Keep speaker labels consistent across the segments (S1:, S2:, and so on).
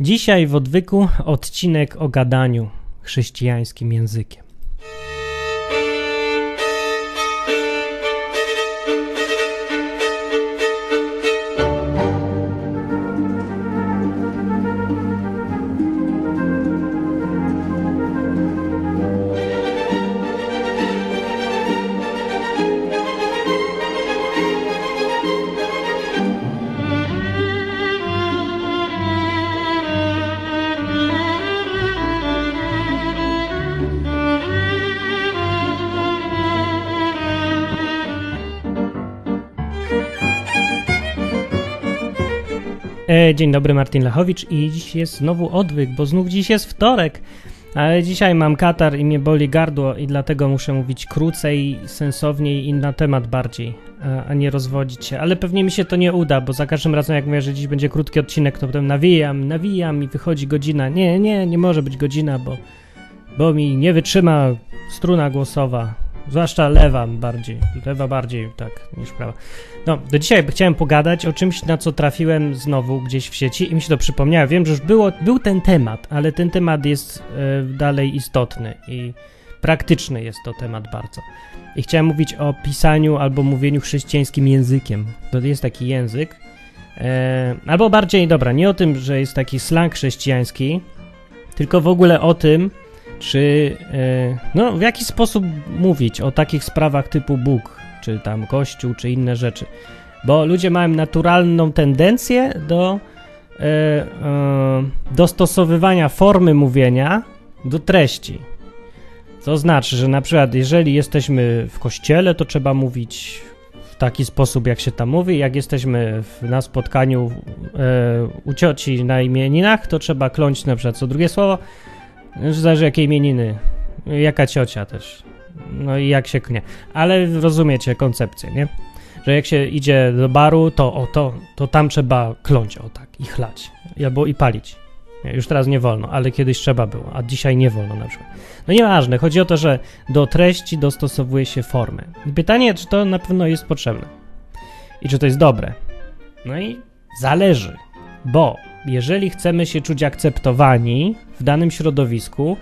S1: Dzisiaj w odwyku odcinek o gadaniu chrześcijańskim językiem. Dzień dobry, Martin Lechowicz i dziś jest znowu odwyk, bo znów dziś jest wtorek, ale dzisiaj mam katar i mnie boli gardło i dlatego muszę mówić krócej, sensowniej i na temat bardziej, a, a nie rozwodzić się. Ale pewnie mi się to nie uda, bo za każdym razem jak mówię, że dziś będzie krótki odcinek, to potem nawijam, nawijam i wychodzi godzina. Nie, nie, nie może być godzina, bo, bo mi nie wytrzyma struna głosowa. Zwłaszcza lewa bardziej, lewa bardziej tak niż prawa. No, do dzisiaj chciałem pogadać o czymś, na co trafiłem znowu gdzieś w sieci i mi się to przypomniało. Wiem, że już było, był ten temat, ale ten temat jest e, dalej istotny i praktyczny jest to temat bardzo. I chciałem mówić o pisaniu albo mówieniu chrześcijańskim językiem. To jest taki język. E, albo bardziej, dobra, nie o tym, że jest taki slang chrześcijański, tylko w ogóle o tym, czy e, no, w jaki sposób mówić o takich sprawach typu Bóg, czy tam Kościół, czy inne rzeczy. Bo ludzie mają naturalną tendencję do e, e, dostosowywania formy mówienia do treści. To znaczy, że na przykład, jeżeli jesteśmy w kościele, to trzeba mówić w taki sposób, jak się tam mówi. Jak jesteśmy w, na spotkaniu e, u cioci na imieninach, to trzeba kląć na przykład co drugie słowo. Zależy jakie imieniny, jaka ciocia też. No i jak się knie. Ale rozumiecie koncepcję, nie? Że jak się idzie do baru, to o to, to tam trzeba kląć, o tak, i chlać. Albo i palić. Już teraz nie wolno, ale kiedyś trzeba było, a dzisiaj nie wolno na przykład. No nieważne, chodzi o to, że do treści dostosowuje się formę. Pytanie, czy to na pewno jest potrzebne. I czy to jest dobre. No i zależy, bo jeżeli chcemy się czuć akceptowani w danym środowisku,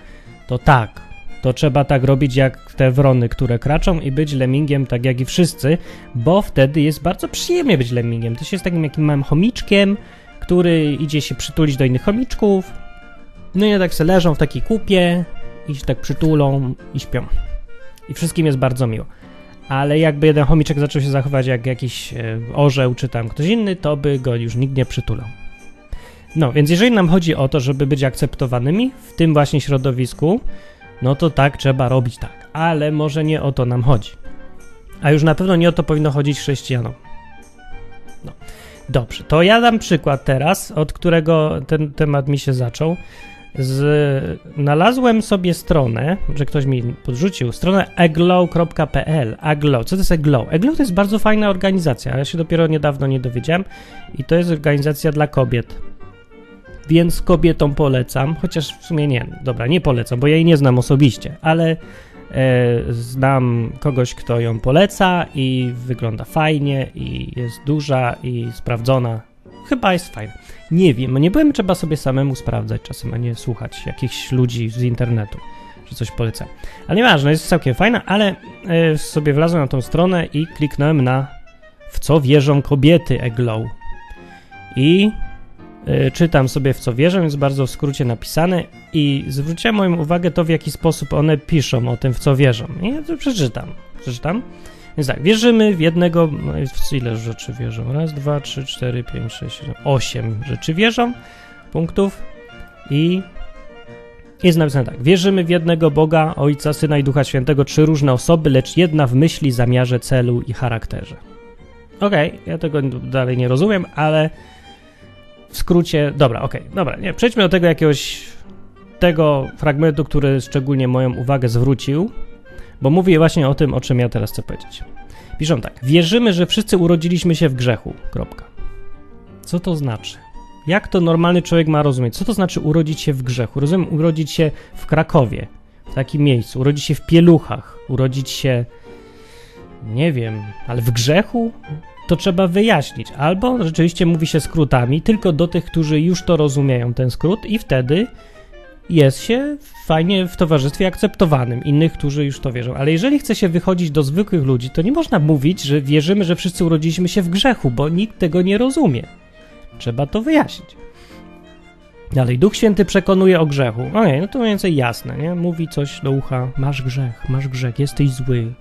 S1: to tak, to trzeba tak robić jak te wrony, które kraczą i być lemmingiem tak jak i wszyscy, bo wtedy jest bardzo przyjemnie być lemmingiem. To się jest takim jakim małym chomiczkiem, który idzie się przytulić do innych chomiczków, no i tak se leżą w takiej kupie i się tak przytulą i śpią. I wszystkim jest bardzo miło. Ale jakby jeden chomiczek zaczął się zachować jak jakiś e, orzeł czy tam ktoś inny, to by go już nikt nie przytulał. No, więc jeżeli nam chodzi o to, żeby być akceptowanymi w tym właśnie środowisku, no to tak, trzeba robić tak. Ale może nie o to nam chodzi. A już na pewno nie o to powinno chodzić chrześcijanom. No. Dobrze, to ja dam przykład teraz, od którego ten temat mi się zaczął. Znalazłem sobie stronę, że ktoś mi podrzucił, stronę aglow.pl. Aglow, co to jest Aglow? Aglow to jest bardzo fajna organizacja, ja się dopiero niedawno nie dowiedziałem i to jest organizacja dla kobiet więc kobietom polecam, chociaż w sumie nie, dobra, nie polecam, bo ja jej nie znam osobiście, ale e, znam kogoś, kto ją poleca i wygląda fajnie i jest duża i sprawdzona. Chyba jest fajna. Nie wiem, nie byłem trzeba sobie samemu sprawdzać czasem, a nie słuchać jakichś ludzi z internetu, że coś poleca. Ale nieważne, jest całkiem fajna, ale e, sobie wlazłem na tą stronę i kliknąłem na w co wierzą kobiety Eglow. I czytam sobie w co wierzę, jest bardzo w skrócie napisane i zwróciłem moją uwagę to, w jaki sposób one piszą o tym, w co wierzą. I ja to przeczytam. Przeczytam. Więc tak, wierzymy w jednego, no w ile rzeczy wierzą? Raz, dwa, trzy, cztery, pięć, sześć, siedem, osiem rzeczy wierzą, punktów i jest napisane tak. Wierzymy w jednego Boga, Ojca, Syna i Ducha Świętego, trzy różne osoby, lecz jedna w myśli, zamiarze, celu i charakterze. Okej, okay, ja tego dalej nie rozumiem, ale w skrócie, dobra, okej, okay, dobra, nie, przejdźmy do tego jakiegoś tego fragmentu, który szczególnie moją uwagę zwrócił, bo mówi właśnie o tym, o czym ja teraz chcę powiedzieć. Piszą tak, wierzymy, że wszyscy urodziliśmy się w grzechu, kropka. Co to znaczy? Jak to normalny człowiek ma rozumieć? Co to znaczy urodzić się w grzechu? Rozumiem, urodzić się w Krakowie, w takim miejscu, urodzić się w Pieluchach, urodzić się, nie wiem, ale w grzechu? To trzeba wyjaśnić. Albo rzeczywiście mówi się skrótami, tylko do tych, którzy już to rozumieją, ten skrót, i wtedy jest się fajnie w towarzystwie akceptowanym, innych, którzy już to wierzą. Ale jeżeli chce się wychodzić do zwykłych ludzi, to nie można mówić, że wierzymy, że wszyscy urodziliśmy się w grzechu, bo nikt tego nie rozumie. Trzeba to wyjaśnić. Dalej, Duch Święty przekonuje o grzechu. Okej, no to mniej więcej jasne, nie? Mówi coś do ucha, masz grzech, masz grzech, jesteś zły,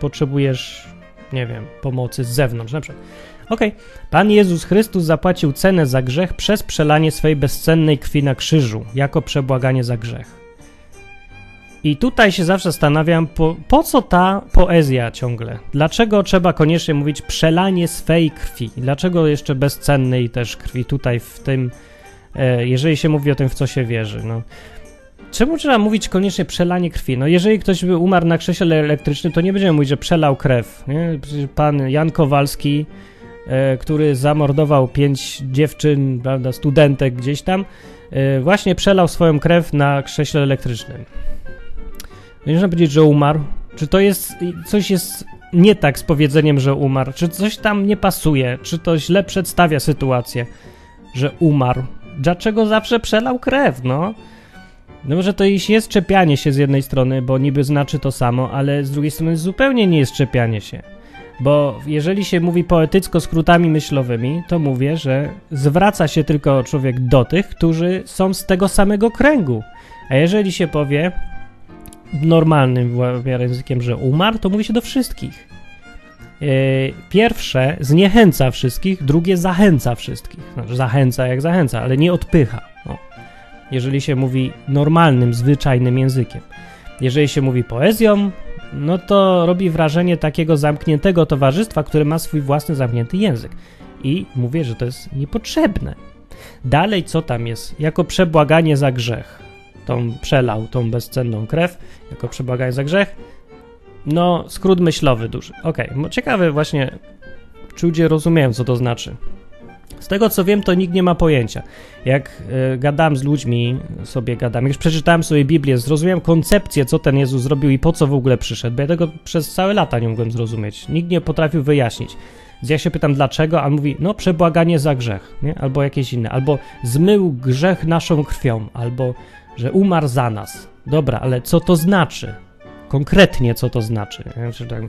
S1: potrzebujesz, nie wiem, pomocy z zewnątrz, na przykład. Okej, Pan Jezus Chrystus zapłacił cenę za grzech przez przelanie swojej bezcennej krwi na krzyżu, jako przebłaganie za grzech. I tutaj się zawsze zastanawiam, po, po co ta poezja ciągle? Dlaczego trzeba koniecznie mówić przelanie swej krwi? Dlaczego jeszcze bezcennej też krwi tutaj w tym E, jeżeli się mówi o tym, w co się wierzy. No. Czemu trzeba mówić koniecznie przelanie krwi? No jeżeli ktoś by umarł na krześle elektrycznym, to nie będziemy mówić, że przelał krew. Nie? Pan Jan Kowalski, e, który zamordował pięć dziewczyn, prawda, studentek gdzieś tam, e, właśnie przelał swoją krew na krześle elektrycznym. Nie można powiedzieć, że umarł. Czy to jest, coś jest nie tak z powiedzeniem, że umarł? Czy coś tam nie pasuje? Czy to źle przedstawia sytuację, że umarł? dlaczego zawsze przelał krew, no? No może to jest czepianie się z jednej strony, bo niby znaczy to samo, ale z drugiej strony zupełnie nie jest czepianie się. Bo jeżeli się mówi poetycko skrótami myślowymi, to mówię, że zwraca się tylko człowiek do tych, którzy są z tego samego kręgu. A jeżeli się powie normalnym językiem, że umarł, to mówi się do wszystkich. E, pierwsze zniechęca wszystkich, drugie zachęca wszystkich. Znaczy zachęca jak zachęca, ale nie odpycha. Jeżeli się mówi normalnym, zwyczajnym językiem. Jeżeli się mówi poezją, no to robi wrażenie takiego zamkniętego towarzystwa, które ma swój własny zamknięty język. I mówię, że to jest niepotrzebne. Dalej, co tam jest? Jako przebłaganie za grzech. Tą przelał tą bezcenną krew, jako przebłaganie za grzech no, skrót myślowy duży. Okej, okay. ciekawe właśnie, czy ludzie rozumieją, co to znaczy. Z tego co wiem, to nikt nie ma pojęcia. Jak y, gadałem z ludźmi, sobie gadam, już przeczytałem sobie Biblię, zrozumiałem koncepcję, co ten Jezus zrobił i po co w ogóle przyszedł, bo ja tego przez całe lata nie mogłem zrozumieć. Nikt nie potrafił wyjaśnić. Więc ja się pytam dlaczego, a on mówi, no przebłaganie za grzech, nie? albo jakieś inne, albo zmył grzech naszą krwią, albo że umarł za nas. Dobra, ale co to znaczy? konkretnie, co to znaczy. Znaczy, tak,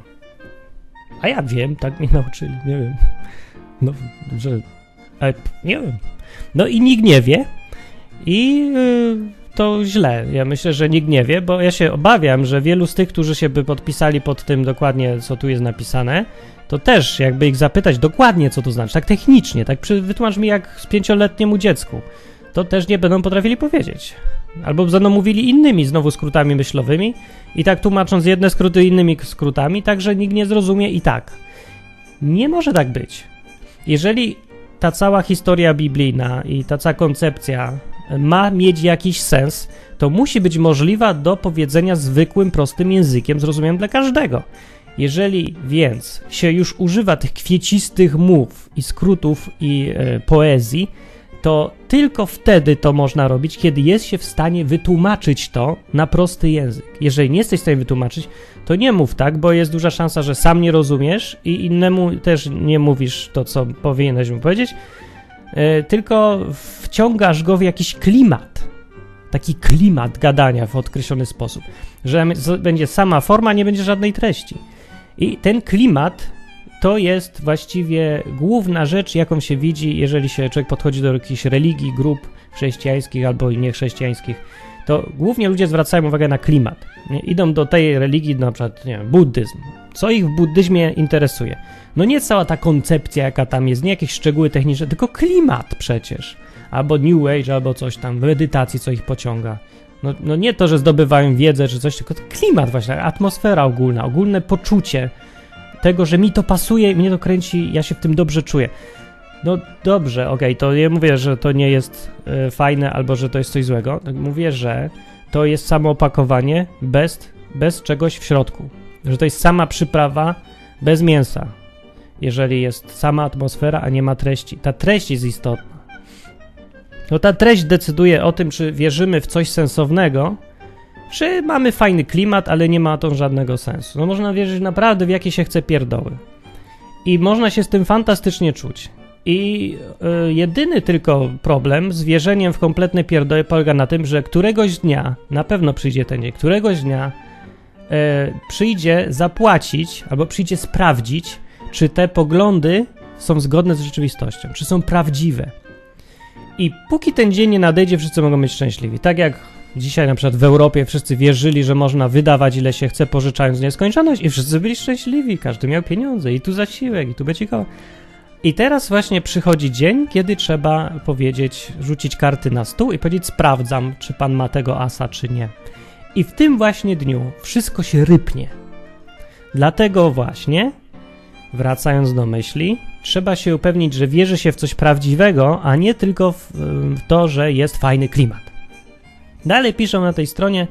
S1: a ja wiem, tak mnie nauczyli, nie wiem. No, że. Nie wiem. No i nikt nie wie. I yy, to źle. Ja myślę, że nikt nie wie, bo ja się obawiam, że wielu z tych, którzy się by podpisali pod tym dokładnie, co tu jest napisane, to też jakby ich zapytać dokładnie, co to znaczy, tak technicznie, tak przy, wytłumacz mi jak z pięcioletniemu dziecku, to też nie będą potrafili powiedzieć. Albo będą mówili innymi znowu skrótami myślowymi i tak tłumacząc jedne skróty innymi skrótami, tak że nikt nie zrozumie i tak. Nie może tak być. Jeżeli ta cała historia biblijna i ta cała koncepcja ma mieć jakiś sens, to musi być możliwa do powiedzenia zwykłym, prostym językiem, zrozumiałym dla każdego. Jeżeli więc się już używa tych kwiecistych mów i skrótów i e, poezji, to tylko wtedy to można robić, kiedy jest się w stanie wytłumaczyć to na prosty język. Jeżeli nie jesteś w stanie wytłumaczyć, to nie mów tak, bo jest duża szansa, że sam nie rozumiesz i innemu też nie mówisz to, co powinieneś mu powiedzieć, yy, tylko wciągasz go w jakiś klimat. Taki klimat gadania w określony sposób, że będzie sama forma, nie będzie żadnej treści. I ten klimat to jest właściwie główna rzecz, jaką się widzi, jeżeli się człowiek podchodzi do jakichś religii, grup chrześcijańskich albo niechrześcijańskich. To głównie ludzie zwracają uwagę na klimat. Nie? Idą do tej religii, na przykład nie wiem, buddyzm. Co ich w buddyzmie interesuje? No nie cała ta koncepcja, jaka tam jest, nie jakieś szczegóły techniczne, tylko klimat przecież. Albo New Age, albo coś tam, medytacji, co ich pociąga. No, no nie to, że zdobywają wiedzę czy coś, tylko klimat właśnie, atmosfera ogólna, ogólne poczucie tego, że mi to pasuje, mnie to kręci, ja się w tym dobrze czuję. No dobrze, okej, okay, to ja mówię, że to nie jest y, fajne albo że to jest coś złego. Mówię, że to jest samo opakowanie bez, bez czegoś w środku. Że to jest sama przyprawa bez mięsa. Jeżeli jest sama atmosfera, a nie ma treści. Ta treść jest istotna. No ta treść decyduje o tym, czy wierzymy w coś sensownego, że mamy fajny klimat, ale nie ma to żadnego sensu. No można wierzyć naprawdę w jakie się chce pierdoły. I można się z tym fantastycznie czuć. I y, jedyny tylko problem z wierzeniem w kompletne pierdoły polega na tym, że któregoś dnia, na pewno przyjdzie ten dzień, któregoś dnia y, przyjdzie zapłacić albo przyjdzie sprawdzić, czy te poglądy są zgodne z rzeczywistością, czy są prawdziwe. I póki ten dzień nie nadejdzie, wszyscy mogą być szczęśliwi. Tak jak dzisiaj na przykład w Europie wszyscy wierzyli, że można wydawać ile się chce, pożyczając nieskończoność i wszyscy byli szczęśliwi, każdy miał pieniądze i tu zasiłek, i tu koło. I teraz właśnie przychodzi dzień, kiedy trzeba powiedzieć, rzucić karty na stół i powiedzieć sprawdzam, czy pan ma tego asa, czy nie. I w tym właśnie dniu wszystko się rypnie. Dlatego właśnie, wracając do myśli, trzeba się upewnić, że wierzy się w coś prawdziwego, a nie tylko w, w to, że jest fajny klimat. Dalej piszą na tej stronie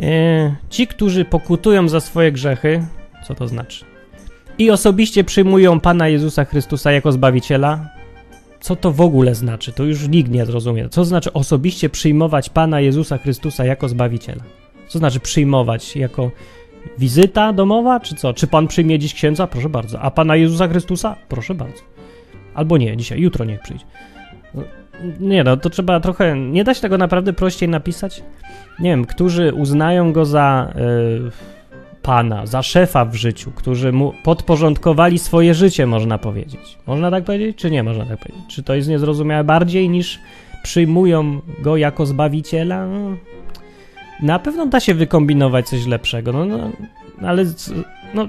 S1: e, ci, którzy pokutują za swoje grzechy, co to znaczy? I osobiście przyjmują Pana Jezusa Chrystusa jako Zbawiciela. Co to w ogóle znaczy? To już nikt nie zrozumie. Co znaczy osobiście przyjmować Pana Jezusa Chrystusa jako Zbawiciela? Co znaczy przyjmować jako wizyta domowa, czy co? Czy Pan przyjmie dziś księdza? Proszę bardzo. A Pana Jezusa Chrystusa? Proszę bardzo. Albo nie, dzisiaj, jutro niech przyjdzie. Nie no, to trzeba trochę. Nie da się tego naprawdę prościej napisać? Nie wiem, którzy uznają go za y, pana, za szefa w życiu, którzy mu podporządkowali swoje życie, można powiedzieć. Można tak powiedzieć, czy nie można tak powiedzieć? Czy to jest niezrozumiałe bardziej niż przyjmują go jako zbawiciela? No, na pewno da się wykombinować coś lepszego, no, no ale no,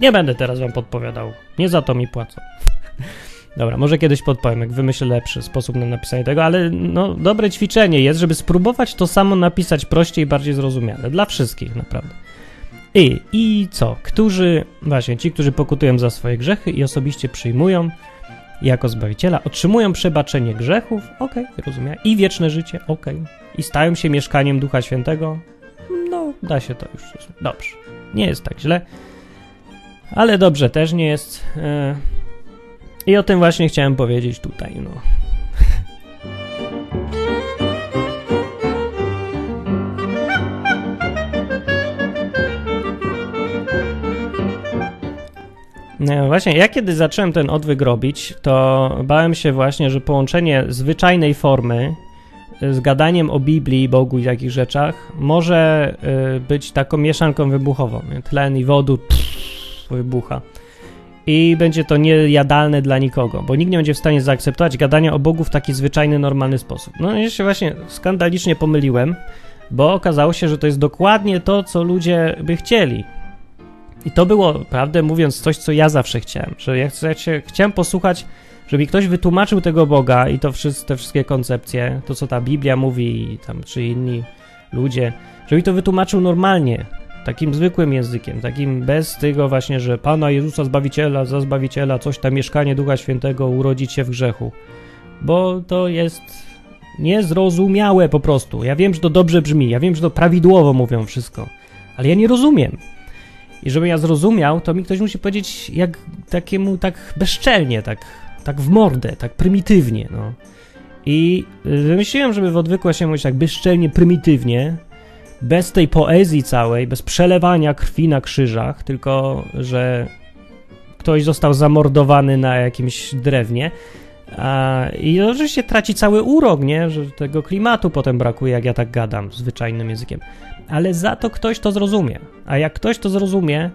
S1: nie będę teraz wam podpowiadał. Nie za to mi płacą. Dobra, może kiedyś podpowiem, jak wymyślę lepszy sposób na napisanie tego, ale no, dobre ćwiczenie jest, żeby spróbować to samo napisać prościej i bardziej zrozumiale. Dla wszystkich, naprawdę. I, I co? Którzy, właśnie ci, którzy pokutują za swoje grzechy i osobiście przyjmują jako Zbawiciela, otrzymują przebaczenie grzechów, okej, okay, rozumiem, i wieczne życie, okej, okay. i stają się mieszkaniem Ducha Świętego, no, da się to już, dobrze, nie jest tak źle, ale dobrze też nie jest, e, i o tym właśnie chciałem powiedzieć tutaj, no. No właśnie, ja kiedy zacząłem ten odwyk robić, to bałem się właśnie, że połączenie zwyczajnej formy z gadaniem o Biblii, Bogu i takich rzeczach może y, być taką mieszanką wybuchową. Tlen i wodu pff, wybucha i będzie to niejadalne dla nikogo, bo nikt nie będzie w stanie zaakceptować gadania o Bogu w taki zwyczajny, normalny sposób. No ja się właśnie skandalicznie pomyliłem, bo okazało się, że to jest dokładnie to, co ludzie by chcieli. I to było, prawdę mówiąc, coś, co ja zawsze chciałem, że ja chciałem posłuchać, żeby ktoś wytłumaczył tego Boga i to wszystkie, te wszystkie koncepcje, to co ta Biblia mówi, tam, czy inni ludzie, żeby to wytłumaczył normalnie, takim zwykłym językiem, takim bez tego właśnie, że Pana Jezusa Zbawiciela, za Zbawiciela, coś tam mieszkanie Ducha Świętego urodzić się w grzechu. Bo to jest niezrozumiałe po prostu. Ja wiem, że to dobrze brzmi, ja wiem, że to prawidłowo mówią wszystko, ale ja nie rozumiem. I żebym ja zrozumiał, to mi ktoś musi powiedzieć jak takiemu tak bezczelnie, tak, tak w mordę, tak prymitywnie, no. I wymyśliłem, żeby w odwykła się mówić tak bezczelnie, prymitywnie, bez tej poezji całej, bez przelewania krwi na krzyżach, tylko że ktoś został zamordowany na jakimś drewnie. A, I oczywiście traci cały urok, nie? Że tego klimatu potem brakuje, jak ja tak gadam zwyczajnym językiem. Ale za to ktoś to zrozumie. A jak ktoś to zrozumie,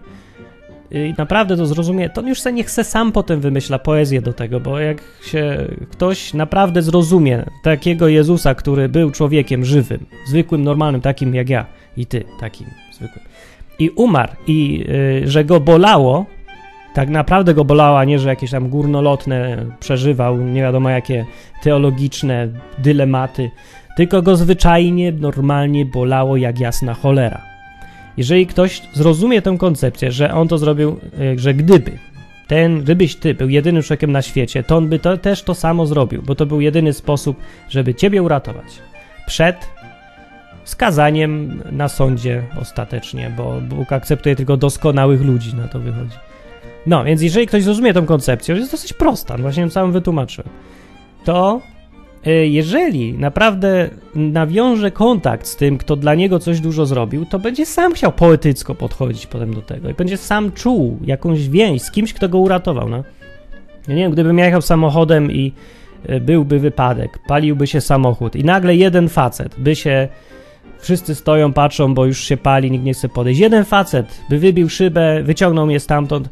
S1: i naprawdę to zrozumie, to już se niech se sam potem wymyśla poezję do tego, bo jak się ktoś naprawdę zrozumie takiego Jezusa, który był człowiekiem żywym, zwykłym, normalnym, takim jak ja i ty, takim zwykłym, i umarł, i y, że go bolało, tak naprawdę go bolało, a nie, że jakieś tam górnolotne przeżywał, nie wiadomo jakie teologiczne dylematy, tylko go zwyczajnie, normalnie bolało jak jasna cholera. Jeżeli ktoś zrozumie tę koncepcję, że on to zrobił, e, że gdyby ten, gdybyś ty był jedynym człowiekiem na świecie, to on by to, też to samo zrobił, bo to był jedyny sposób, żeby ciebie uratować przed skazaniem na sądzie ostatecznie, bo Bóg akceptuje tylko doskonałych ludzi, na to wychodzi. No, więc jeżeli ktoś zrozumie tę koncepcję, jest dosyć prosta, właśnie ją całą wytłumaczyłem, to jeżeli naprawdę nawiąże kontakt z tym, kto dla niego coś dużo zrobił, to będzie sam chciał poetycko podchodzić potem do tego i będzie sam czuł jakąś więź z kimś, kto go uratował. No. Ja nie wiem, gdybym jechał samochodem i e, byłby wypadek, paliłby się samochód i nagle jeden facet by się Wszyscy stoją, patrzą, bo już się pali, nikt nie chce podejść. Jeden facet by wybił szybę, wyciągnął mnie stamtąd.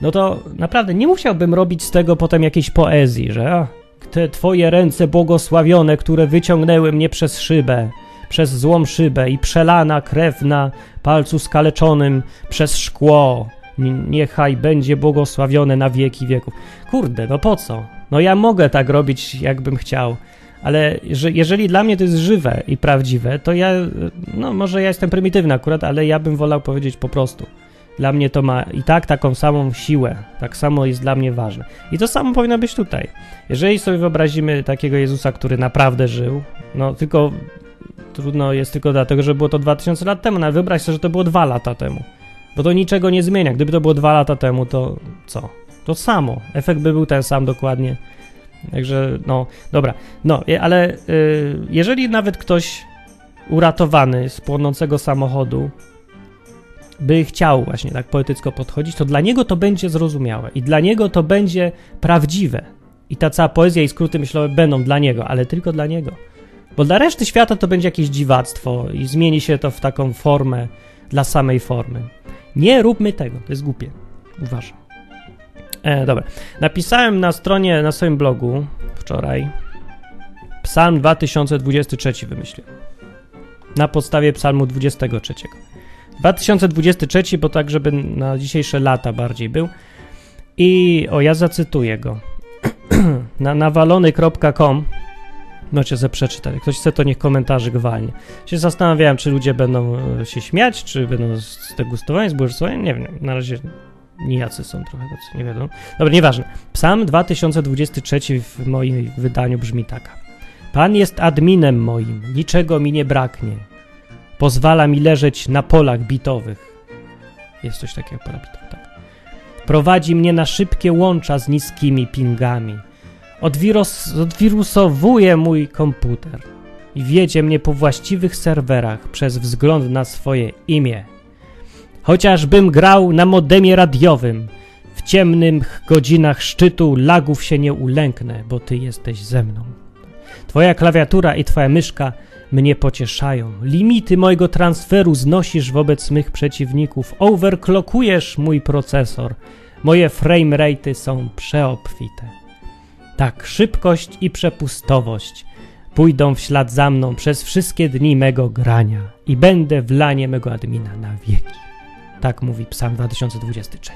S1: No to naprawdę nie musiałbym robić z tego potem jakiejś poezji, że te twoje ręce błogosławione, które wyciągnęły mnie przez szybę, przez złą szybę i przelana krew na palcu skaleczonym przez szkło. Niechaj będzie błogosławione na wieki wieków. Kurde, no po co? No ja mogę tak robić, jakbym chciał ale że jeżeli dla mnie to jest żywe i prawdziwe, to ja, no może ja jestem prymitywny akurat, ale ja bym wolał powiedzieć po prostu. Dla mnie to ma i tak taką samą siłę, tak samo jest dla mnie ważne. I to samo powinno być tutaj. Jeżeli sobie wyobrazimy takiego Jezusa, który naprawdę żył, no tylko trudno jest tylko dlatego, że było to 2000 lat temu, no ale wyobraź sobie, że to było dwa lata temu. Bo to niczego nie zmienia. Gdyby to było dwa lata temu, to co? To samo. Efekt by był ten sam dokładnie. Także, no, dobra. No, ale y, jeżeli nawet ktoś uratowany z płonącego samochodu by chciał właśnie tak poetycko podchodzić, to dla niego to będzie zrozumiałe i dla niego to będzie prawdziwe. I ta cała poezja i skróty myślowe będą dla niego, ale tylko dla niego. Bo dla reszty świata to będzie jakieś dziwactwo i zmieni się to w taką formę dla samej formy. Nie róbmy tego, to jest głupie. Uważam. E, dobra. Napisałem na stronie, na swoim blogu wczoraj Psalm 2023 wymyśliłem. Na podstawie Psalmu 23. 2023, bo tak, żeby na dzisiejsze lata bardziej był. I o, ja zacytuję go. na nawalony.com Możecie sobie przeczytać. Ktoś chce, to niech komentarzy gwalnie. Się zastanawiałem, czy ludzie będą e, się śmiać, czy będą zdegustowani, zbłysłowani. Nie wiem, na razie Nijacy są trochę tacy, nie wiadomo. Dobra, nieważne. Psalm 2023 w moim wydaniu brzmi tak. Pan jest adminem moim, niczego mi nie braknie. Pozwala mi leżeć na polach bitowych. Jest coś takiego, pola bitowych, tak. Prowadzi mnie na szybkie łącza z niskimi pingami. Odwirus, odwirusowuje mój komputer i wiedzie mnie po właściwych serwerach przez wzgląd na swoje imię. Chociażbym grał na modemie radiowym, w ciemnych godzinach szczytu lagów się nie ulęknę, bo ty jesteś ze mną. Twoja klawiatura i twoja myszka mnie pocieszają. Limity mojego transferu znosisz wobec mych przeciwników. Overclockujesz mój procesor. Moje frame rate'y są przeobfite. Tak, szybkość i przepustowość pójdą w ślad za mną przez wszystkie dni mego grania i będę w lanie mego admina na wieki. Tak mówi Psalm 2023.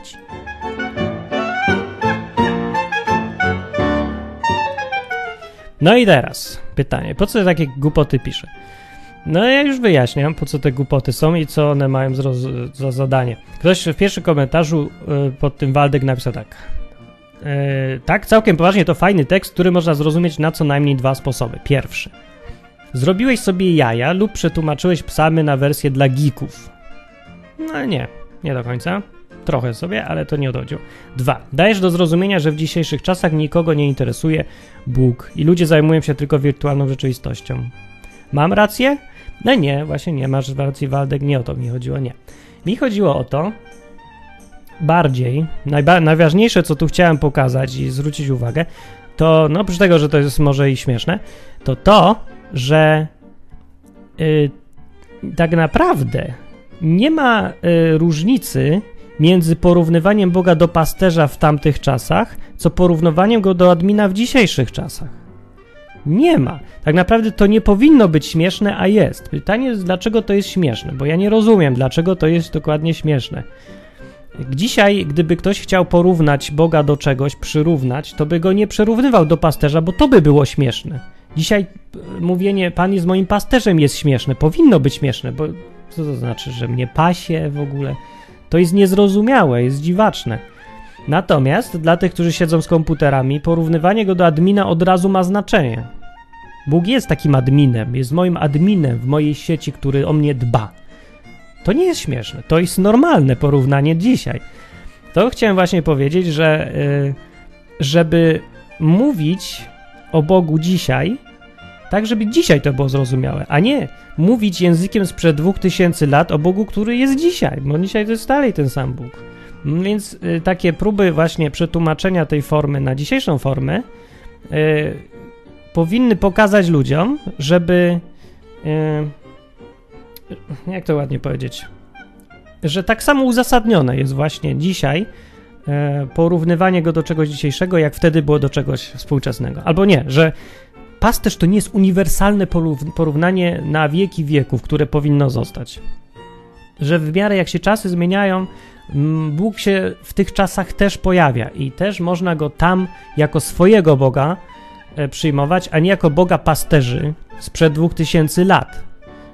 S1: No i teraz pytanie, po co takie głupoty piszę? No ja już wyjaśniam, po co te głupoty są i co one mają za zadanie. Ktoś w pierwszym komentarzu y, pod tym Waldek napisał tak. Y, tak, całkiem poważnie to fajny tekst, który można zrozumieć na co najmniej dwa sposoby. Pierwszy. Zrobiłeś sobie jaja lub przetłumaczyłeś psamy na wersję dla geeków. No nie, nie do końca. Trochę sobie, ale to nie odchodziło. Dwa. Dajesz do zrozumienia, że w dzisiejszych czasach nikogo nie interesuje Bóg i ludzie zajmują się tylko wirtualną rzeczywistością. Mam rację? No nie, właśnie nie masz racji, Waldek, nie o to mi chodziło, nie. Mi chodziło o to, bardziej, najba- najważniejsze, co tu chciałem pokazać i zwrócić uwagę, to, no oprócz tego, że to jest może i śmieszne, to to, że yy, tak naprawdę nie ma y, różnicy między porównywaniem Boga do pasterza w tamtych czasach, co porównywaniem go do admina w dzisiejszych czasach. Nie ma. Tak naprawdę to nie powinno być śmieszne, a jest. Pytanie jest, dlaczego to jest śmieszne, bo ja nie rozumiem, dlaczego to jest dokładnie śmieszne. Dzisiaj, gdyby ktoś chciał porównać Boga do czegoś, przyrównać, to by go nie przyrównywał do pasterza, bo to by było śmieszne. Dzisiaj y, mówienie, Pan jest moim pasterzem, jest śmieszne. Powinno być śmieszne, bo co to znaczy, że mnie pasie w ogóle? To jest niezrozumiałe, jest dziwaczne. Natomiast dla tych, którzy siedzą z komputerami, porównywanie go do admina od razu ma znaczenie. Bóg jest takim adminem, jest moim adminem w mojej sieci, który o mnie dba. To nie jest śmieszne, to jest normalne porównanie dzisiaj. To chciałem właśnie powiedzieć, że yy, żeby mówić o Bogu dzisiaj, tak żeby dzisiaj to było zrozumiałe, a nie mówić językiem sprzed 2000 lat o Bogu, który jest dzisiaj, bo dzisiaj to jest dalej ten sam Bóg. Więc y, takie próby właśnie przetłumaczenia tej formy na dzisiejszą formę y, powinny pokazać ludziom, żeby y, jak to ładnie powiedzieć, że tak samo uzasadnione jest właśnie dzisiaj e, porównywanie go do czegoś dzisiejszego, jak wtedy było do czegoś współczesnego. Albo nie, że pasterz to nie jest uniwersalne porównanie na wieki wieków, które powinno zostać. Że w miarę jak się czasy zmieniają, Bóg się w tych czasach też pojawia i też można go tam jako swojego Boga e, przyjmować, a nie jako Boga pasterzy sprzed 2000 lat.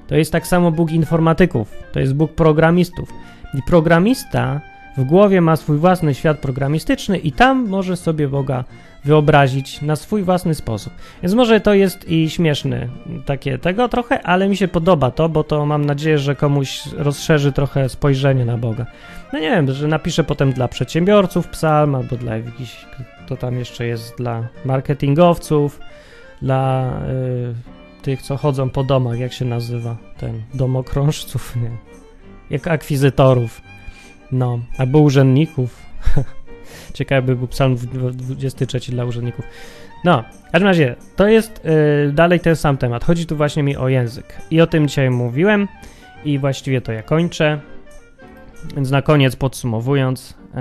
S1: To jest tak samo Bóg informatyków, to jest Bóg programistów. I programista w głowie ma swój własny świat programistyczny i tam może sobie Boga wyobrazić na swój własny sposób. Więc może to jest i śmieszne takie tego trochę, ale mi się podoba to, bo to mam nadzieję, że komuś rozszerzy trochę spojrzenie na Boga. No nie wiem, że napiszę potem dla przedsiębiorców psalm, albo dla jakichś, to tam jeszcze jest dla marketingowców, dla y, tych, co chodzą po domach, jak się nazywa, ten, domokrążców, nie, jak akwizytorów, no, albo urzędników, Ciekawy by był psalm 23 dla urzędników. No, w każdym razie, to jest yy, dalej ten sam temat. Chodzi tu właśnie mi o język. I o tym dzisiaj mówiłem i właściwie to ja kończę. Więc na koniec podsumowując, yy,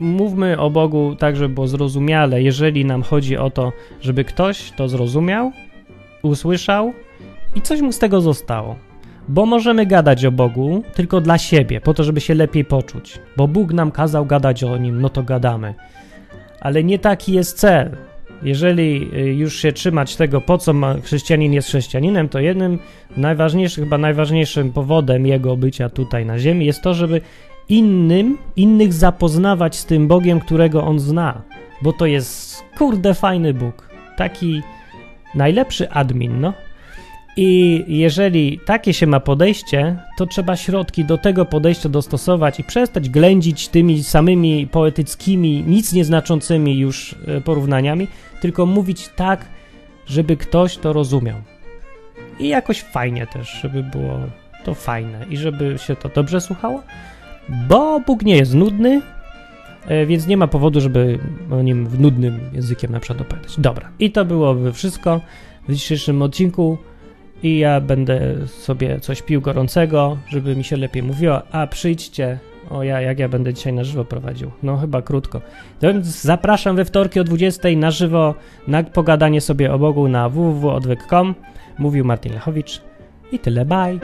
S1: mówmy o Bogu tak, żeby było zrozumiale, jeżeli nam chodzi o to, żeby ktoś to zrozumiał, usłyszał i coś mu z tego zostało. Bo możemy gadać o Bogu tylko dla siebie, po to, żeby się lepiej poczuć. Bo Bóg nam kazał gadać o nim, no to gadamy. Ale nie taki jest cel. Jeżeli y, już się trzymać tego, po co chrześcijanin jest chrześcijaninem, to jednym najważniejszym, chyba najważniejszym powodem jego bycia tutaj na ziemi jest to, żeby innym, innych zapoznawać z tym Bogiem, którego on zna. Bo to jest kurde fajny Bóg. Taki najlepszy admin, no. I jeżeli takie się ma podejście, to trzeba środki do tego podejścia dostosować i przestać ględzić tymi samymi poetyckimi, nic nieznaczącymi już e, porównaniami, tylko mówić tak, żeby ktoś to rozumiał. I jakoś fajnie też, żeby było to fajne i żeby się to dobrze słuchało, bo Bóg nie jest nudny, e, więc nie ma powodu, żeby o nim nudnym językiem na przykład opowiadać. Dobra, i to byłoby wszystko w dzisiejszym odcinku i ja będę sobie coś pił gorącego, żeby mi się lepiej mówiło, a przyjdźcie, o ja, jak ja będę dzisiaj na żywo prowadził, no chyba krótko. Zapraszam we wtorki o 20 na żywo na pogadanie sobie o Bogu na www.odwyk.com. Mówił Martin Lechowicz i tyle, bye!